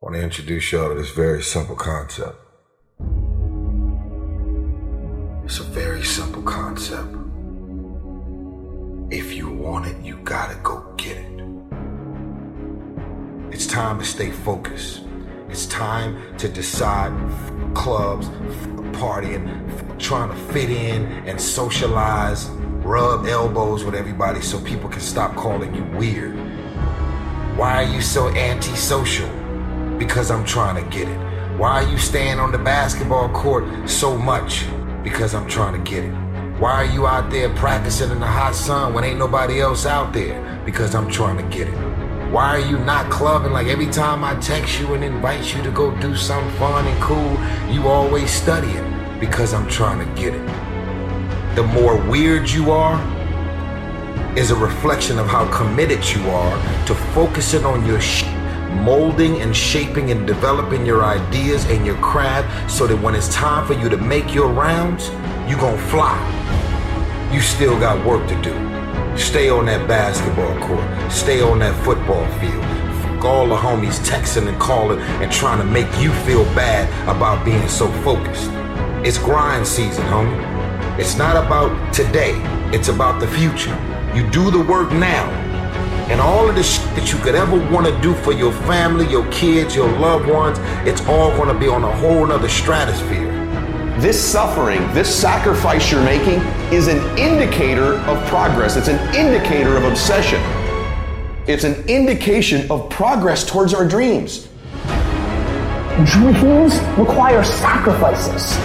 I want to introduce y'all to this very simple concept. It's a very simple concept. If you want it, you gotta go get it. It's time to stay focused. It's time to decide f- clubs, f- partying, f- trying to fit in and socialize, rub elbows with everybody so people can stop calling you weird. Why are you so antisocial? Because I'm trying to get it. Why are you staying on the basketball court so much? Because I'm trying to get it. Why are you out there practicing in the hot sun when ain't nobody else out there? Because I'm trying to get it. Why are you not clubbing like every time I text you and invite you to go do something fun and cool, you always studying? Because I'm trying to get it. The more weird you are, is a reflection of how committed you are to focusing on your shit molding and shaping and developing your ideas and your craft so that when it's time for you to make your rounds, you're gonna fly. You still got work to do. Stay on that basketball court. Stay on that football field. All the homies texting and calling and trying to make you feel bad about being so focused. It's grind season, homie. It's not about today. It's about the future. You do the work now and all of the shit that you could ever want to do for your family, your kids, your loved ones, it's all going to be on a whole nother stratosphere. This suffering, this sacrifice you're making is an indicator of progress. It's an indicator of obsession. It's an indication of progress towards our dreams. Dreams require sacrifices.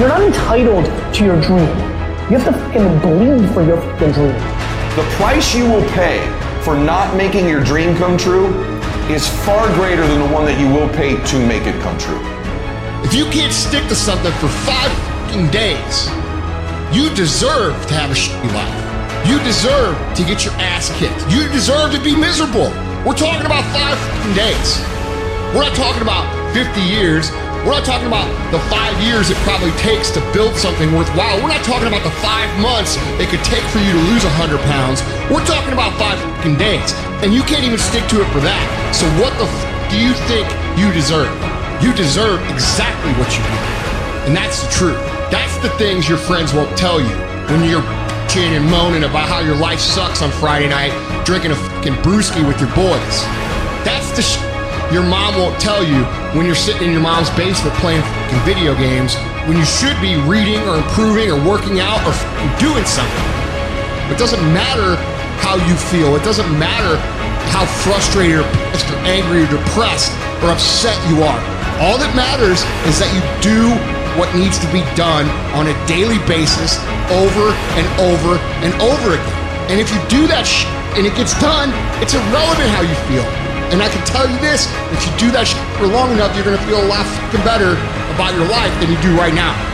You're not entitled to your dream. You have to fucking bleed for your fucking dream. The price you will pay for not making your dream come true is far greater than the one that you will pay to make it come true. If you can't stick to something for five days, you deserve to have a shitty life. You deserve to get your ass kicked. You deserve to be miserable. We're talking about five days. We're not talking about 50 years. We're not talking about the five years it probably takes to build something worthwhile. We're not talking about the five months it could take for you to lose 100 pounds. We're talking about five fucking days. And you can't even stick to it for that. So what the f- do you think you deserve? You deserve exactly what you want. And that's the truth. That's the things your friends won't tell you when you're bitching and moaning about how your life sucks on Friday night, drinking a fucking brewski with your boys. That's the sh- your mom won't tell you when you're sitting in your mom's basement playing video games when you should be reading or improving or working out or doing something. It doesn't matter how you feel. It doesn't matter how frustrated or pissed or angry or depressed or upset you are. All that matters is that you do what needs to be done on a daily basis over and over and over again. And if you do that sh- and it gets done, it's irrelevant how you feel. And I can tell you this, if you do that for long enough, you're gonna feel a lot better about your life than you do right now.